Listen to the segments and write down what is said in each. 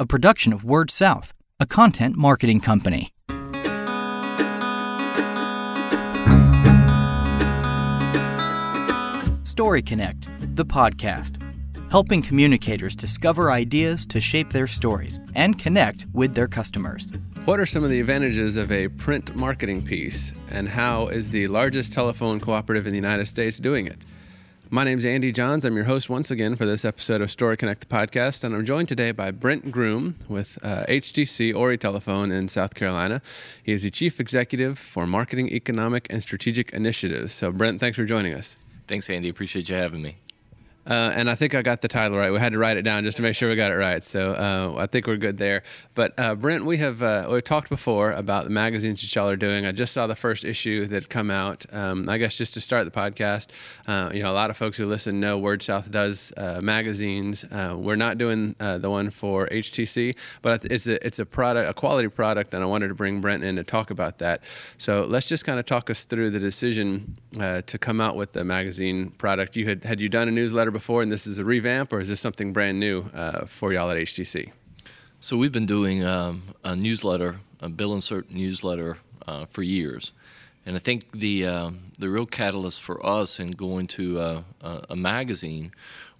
a production of Word South, a content marketing company. Story Connect, the podcast, helping communicators discover ideas to shape their stories and connect with their customers. What are some of the advantages of a print marketing piece, and how is the largest telephone cooperative in the United States doing it? My name is Andy Johns. I'm your host once again for this episode of Story Connect the podcast, and I'm joined today by Brent Groom with uh, HTC Horry Telephone in South Carolina. He is the Chief Executive for Marketing, Economic, and Strategic Initiatives. So, Brent, thanks for joining us. Thanks, Andy. Appreciate you having me. Uh, and I think I got the title right. We had to write it down just to make sure we got it right. So uh, I think we're good there. But uh, Brent, we have uh, we talked before about the magazines that y'all are doing. I just saw the first issue that come out. Um, I guess just to start the podcast, uh, you know, a lot of folks who listen know Word South does uh, magazines. we're not doing the one for HTC, but it's a it's a product, a quality product, and I wanted to bring Brent in to talk about that. So let's just kind of talk us through the decision to come out with the magazine product. You had had you done a newsletter before, and this is a revamp, or is this something brand new uh, for y'all at HTC? So we've been doing um, a newsletter, a bill insert newsletter, uh, for years, and I think the uh, the real catalyst for us in going to uh, a magazine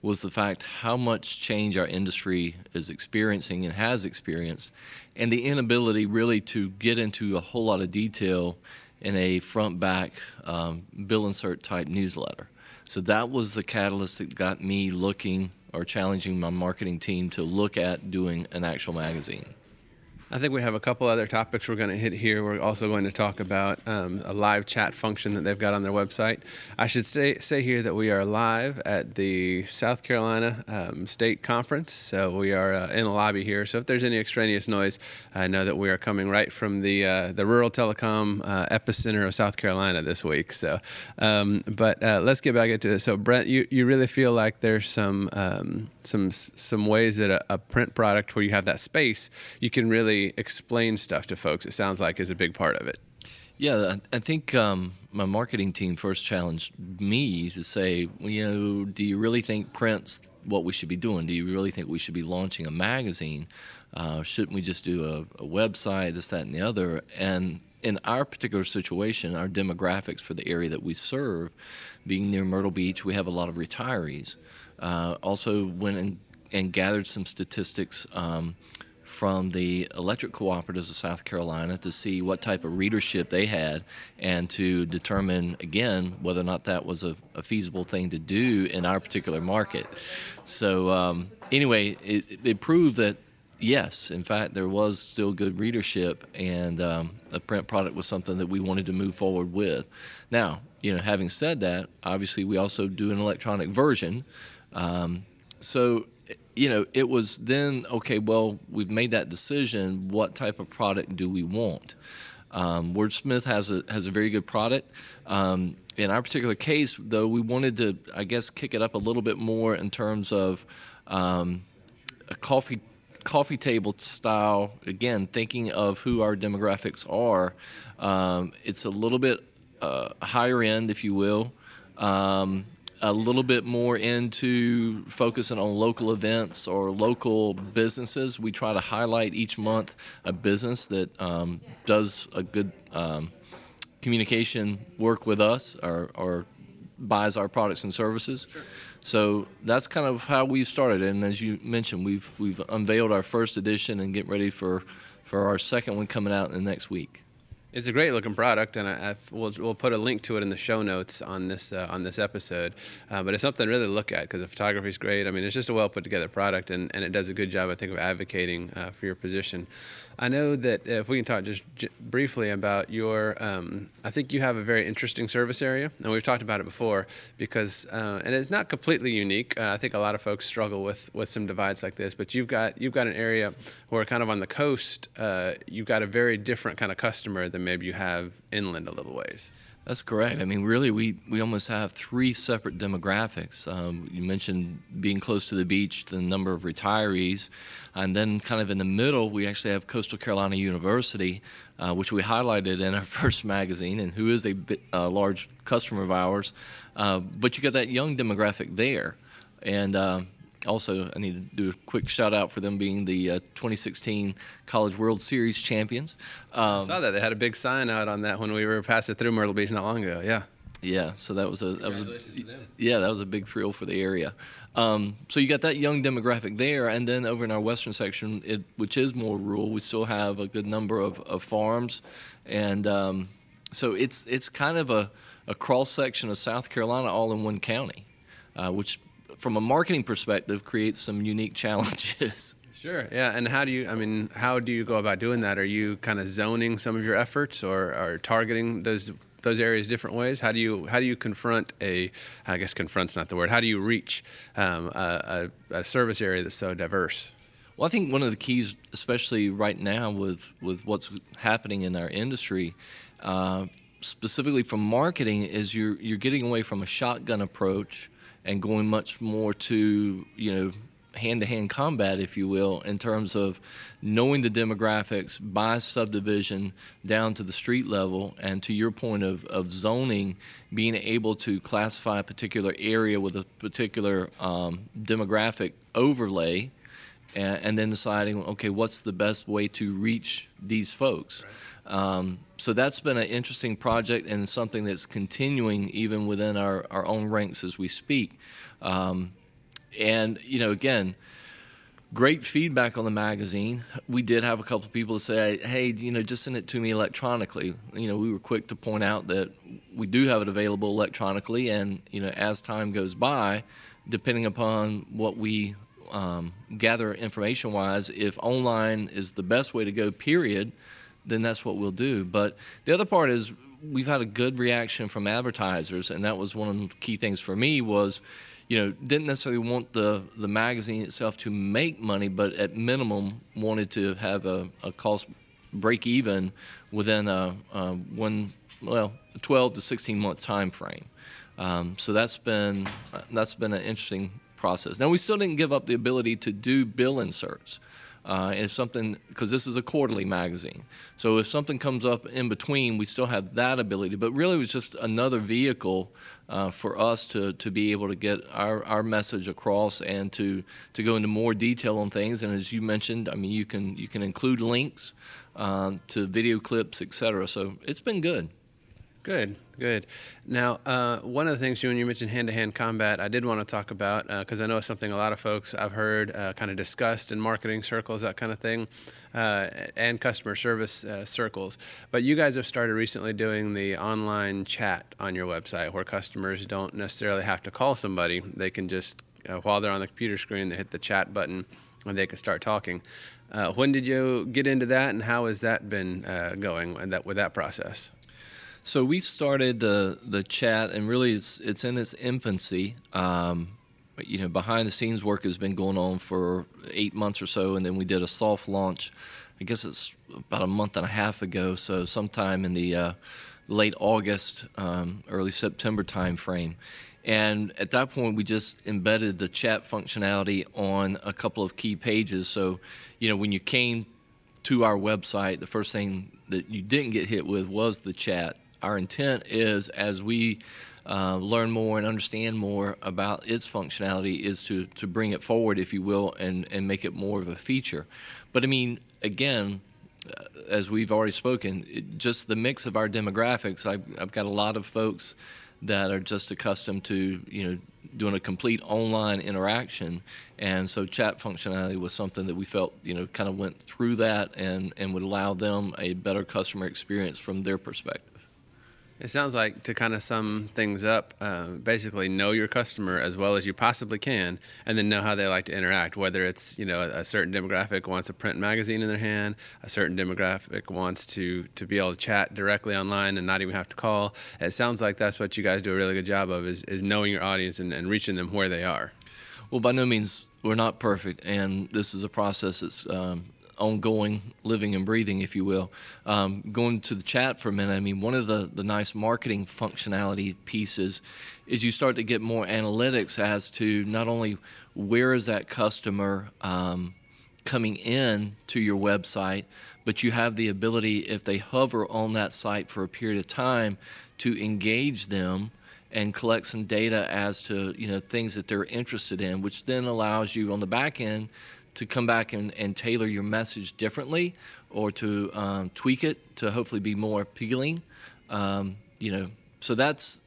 was the fact how much change our industry is experiencing and has experienced, and the inability really to get into a whole lot of detail in a front back um, bill insert type newsletter. So that was the catalyst that got me looking or challenging my marketing team to look at doing an actual magazine. I think we have a couple other topics we're going to hit here. We're also going to talk about um, a live chat function that they've got on their website. I should say, say here that we are live at the South Carolina um, State Conference. So we are uh, in the lobby here. So if there's any extraneous noise, I know that we are coming right from the uh, the rural telecom uh, epicenter of South Carolina this week. So, um, but uh, let's get back into it. So Brent, you, you really feel like there's some um, some some ways that a, a print product where you have that space, you can really explain stuff to folks, it sounds like is a big part of it. Yeah, I think um, my marketing team first challenged me to say, you know, do you really think print's what we should be doing? Do you really think we should be launching a magazine? Uh, shouldn't we just do a, a website, this, that, and the other? And in our particular situation, our demographics for the area that we serve, being near Myrtle Beach, we have a lot of retirees. Uh, also went and, and, gathered some statistics um, from the electric cooperatives of South Carolina to see what type of readership they had and to determine, again, whether or not that was a, a feasible thing to do in our particular market. So, um, anyway, it, it, proved that yes, in fact, there was still good readership, and um, a print product was something that we wanted to move forward with. Now, you know, having said that, obviously, we also do an electronic version. Um, so you know, it was then okay. Well, we've made that decision. What type of product do we want? Um, WordSouth has a has a very good product. Um, in our particular case, though, we wanted to, I guess, kick it up a little bit more in terms of um, a coffee coffee table style. Again, thinking of who our demographics are, um, it's a little bit uh, higher end, if you will. Um, a little bit more into focusing on local events or local businesses. We try to highlight each month a business that um, does a good um, communication work with us or, or, buys our products and services. Sure. So that's kind of how we started. And as you mentioned, we've we've unveiled our first edition and get ready for for our second one coming out in the next week. It's a great looking product, and I, we'll, we'll put a link to it in the show notes on this uh, on this episode. Uh, but it's something to really look at because the photography is great. I mean, it's just a well put together product, and, and it does a good job, I think, of advocating uh, for your position. I know that if we can talk just j- briefly about your, um, I think you have a very interesting service area, and we've talked about it before because, uh, and it's not completely unique. Uh, I think a lot of folks struggle with with some divides like this, but you've got you've got an area where kind of on the coast, uh, you've got a very different kind of customer than maybe you have inland a little ways. That's correct. I mean, really, we, we almost have three separate demographics. Um, you mentioned being close to the beach, the number of retirees, and then kind of in the middle, we actually have Coastal Carolina University, uh, which we highlighted in our first magazine, and who is a bit, uh, large customer of ours. Uh, but you got that young demographic there, and uh, also, I need to do a quick shout out for them being the uh, 2016 College World Series champions. Um, I saw that they had a big sign out on that when we were passing through Myrtle Beach not long ago. Yeah. Yeah, so that was a that was a, yeah that was a big thrill for the area. Um, so you got that young demographic there, and then over in our western section, it, which is more rural, we still have a good number of, of farms, and um, so it's it's kind of a, a cross section of South Carolina all in one county, uh, which from a marketing perspective creates some unique challenges. Sure. Yeah. And how do you? I mean, how do you go about doing that? Are you kind of zoning some of your efforts, or are targeting those those areas different ways? How do you how do you confront a I guess confront's not the word. How do you reach um, a, a, service area that's so diverse? Well, I think one of the keys, especially right now with with what's happening in our industry, uh, specifically from marketing, is you're you're getting away from a shotgun approach and going much more to you know hand to hand combat, if you will, in terms of knowing the demographics by subdivision down to the street level, and to your point of, of zoning, being able to classify a particular area with a particular um, demographic overlay. And, and, then deciding, okay, what's the best way to reach these folks? Right. Um, so that's been an interesting project and something that's continuing even within our, our own ranks as we speak. Um, and, you know, again, great feedback on the magazine. We did have a couple of people say, hey, you know, just send it to me electronically. You know, we were quick to point out that we do have it available electronically. And, you know, as time goes by, depending upon what we um, gather information wise, if online is the best way to go, period, then that's what we'll do. But the other part is we've had a good reaction from advertisers, and that was one of the key things for me was you know, didn't necessarily want the, the magazine itself to make money, but at minimum wanted to have a, a cost break even within a, a one, well, 12 to 16 month time frame. Um, so that's been that's been an interesting process. Now we still didn't give up the ability to do bill inserts. Uh, if something, because this is a quarterly magazine, so if something comes up in between, we still have that ability. But really, it was just another vehicle uh, for us to, to be able to get our, our message across and to, to go into more detail on things. And as you mentioned, I mean, you can you can include links um, to video clips, etc. So it's been good. Good, good. Now, uh, one of the things you, when you mentioned hand-to-hand combat, I did want to talk about because uh, I know it's something a lot of folks I've heard uh, kind of discussed in marketing circles, that kind of thing, uh, and customer service uh, circles. But you guys have started recently doing the online chat on your website, where customers don't necessarily have to call somebody; they can just, uh, while they're on the computer screen, they hit the chat button and they can start talking. when did you get into that, and how has that been going? That with that process? So we started the the chat, and really it's it's in its infancy. Um, you know, behind the scenes work has been going on for eight months or so, and then we did a soft launch. I guess it's about a month and a half ago. So sometime in the uh, late August, um, early September timeframe. And at that point, we just embedded the chat functionality on a couple of key pages. So, you know, when you came to our website, the first thing that you didn't get hit with was the chat our intent is as we uh, learn more and understand more about its functionality is to, to bring it forward, if you will, and, and make it more of a feature. But I mean, again, uh, as we've already spoken, it, just the mix of our demographics, I've, I've got a lot of folks that are just accustomed to, you know, doing a complete online interaction. And so chat functionality was something that we felt, you know, kind of went through that and, and would allow them a better customer experience from their perspective. It sounds like to kind of sum things up, uh, basically know your customer as well as you possibly can, and then know how they like to interact. Whether it's you know a, certain demographic wants a print magazine in their hand, a certain demographic wants to to be able to chat directly online and not even have to call. It sounds like that's what you guys do a really good job of is, is knowing your audience and, and reaching them where they are. Well, by no means we're not perfect, and this is a process that's um, ongoing living and breathing, if you will. Um, going to the chat for a minute, I mean, one of the, the nice marketing functionality pieces is you start to get more analytics as to not only where is that customer um, coming in to your website, but you have the ability, if they hover on that site for a period of time, to engage them and collect some data as to you know things that they're interested in, which then allows you on the back end to come back and, and tailor your message differently or to um, tweak it to hopefully be more appealing. Um, you know, so that's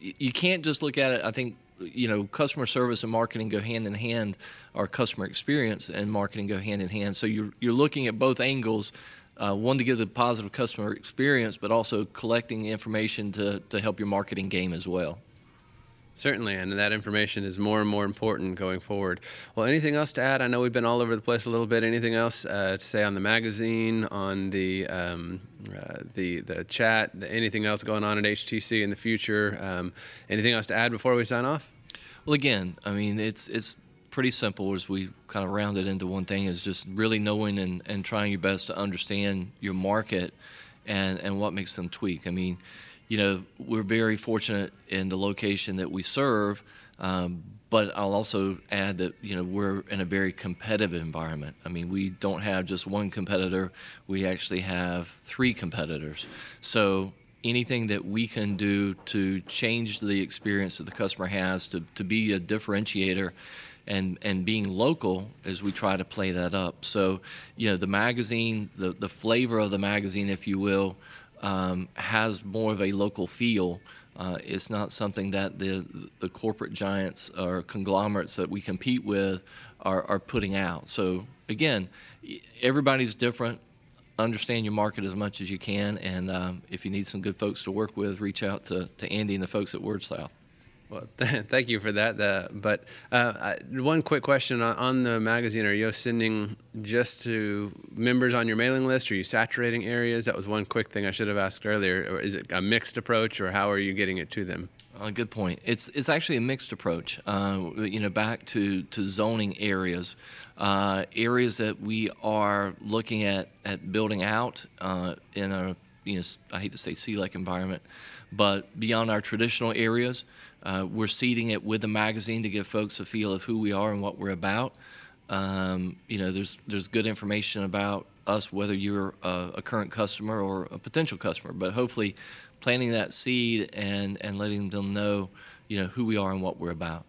you can't just look at it. I think you know customer service and marketing go hand in hand, or customer experience and marketing go hand in hand. So you're you're looking at both angles. Uh, one to give the positive customer experience, but also collecting information to, to help your marketing game as well. Certainly, and that information is more and more important going forward. Well, anything else to add? I know we've been all over the place a little bit. Anything else uh, to say on the magazine, on the um, uh, the the chat, anything else going on at HTC in the future? Um, anything else to add before we sign off? Well, again, I mean, it's it's pretty simple as we kind of round it into one thing is just really knowing and, and trying your best to understand your market and, and what makes them tweak. I mean, you know, we're very fortunate in the location that we serve, um, but I'll also add that, you know, we're in a very competitive environment. I mean, we don't have just one competitor, we actually have three competitors. So anything that we can do to change the experience that the customer has, to, to be a differentiator, and and being local as we try to play that up. So, you know, the magazine, the the flavor of the magazine, if you will, um, has more of a local feel. Uh, it's not something that the the corporate giants or conglomerates that we compete with are, are putting out. So again, everybody's different. Understand your market as much as you can, and um, if you need some good folks to work with, reach out to, to Andy and the folks at WordSouth. Well, thank you for that. Uh, but uh, one quick question on, on, the magazine: Are you sending just to members on your mailing list? Are you saturating areas? That was one quick thing I should have asked earlier. Is it a mixed approach, or how are you getting it to them? Uh, good point. It's it's actually a mixed approach. Uh, you know, back to, to zoning areas, uh, areas that we are looking at at building out uh, in a you know I hate to say CLEC environment, but beyond our traditional areas. Uh, we're seeding it with the magazine to give folks a feel of who we are and what we're about. Um, you know, there's there's good information about us, whether you're a, a, current customer or a potential customer. But hopefully, planting that seed and and letting them know, you know, who we are and what we're about.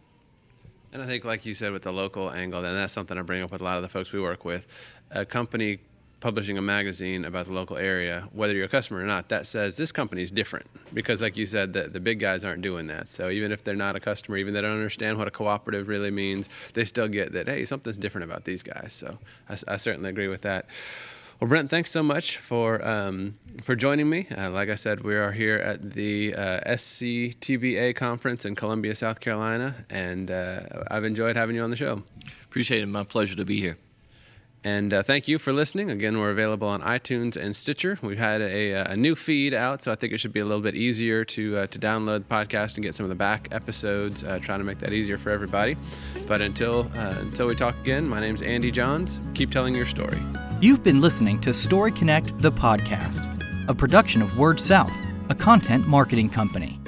And I think, like you said, with the local angle, and that's something I bring up with a lot of the folks we work with. A company publishing a magazine about the local area, whether you're a customer or not, that says this company is different. Because, like you said, the, the big guys aren't doing that. So even if they're not a customer, even they don't understand what a cooperative really means, they still get that, hey, something's different about these guys. So I, I certainly agree with that. Well, Brent, thanks so much for um, for joining me. Uh, like I said, we are here at the uh, SCTBA conference in Columbia, South Carolina, and uh, I've enjoyed having you on the show. Appreciate it. My pleasure to be here. And uh, thank you for listening. Again, we're available on iTunes and Stitcher. We've had a, a new feed out, so I think it should be a little bit easier to uh, to download the podcast and get some of the back episodes. Uh, trying to make that easier for everybody. But until uh, until we talk again, my name's Andy Johns. Keep telling your story. You've been listening to Story Connect, the podcast, a production of Word South, a content marketing company.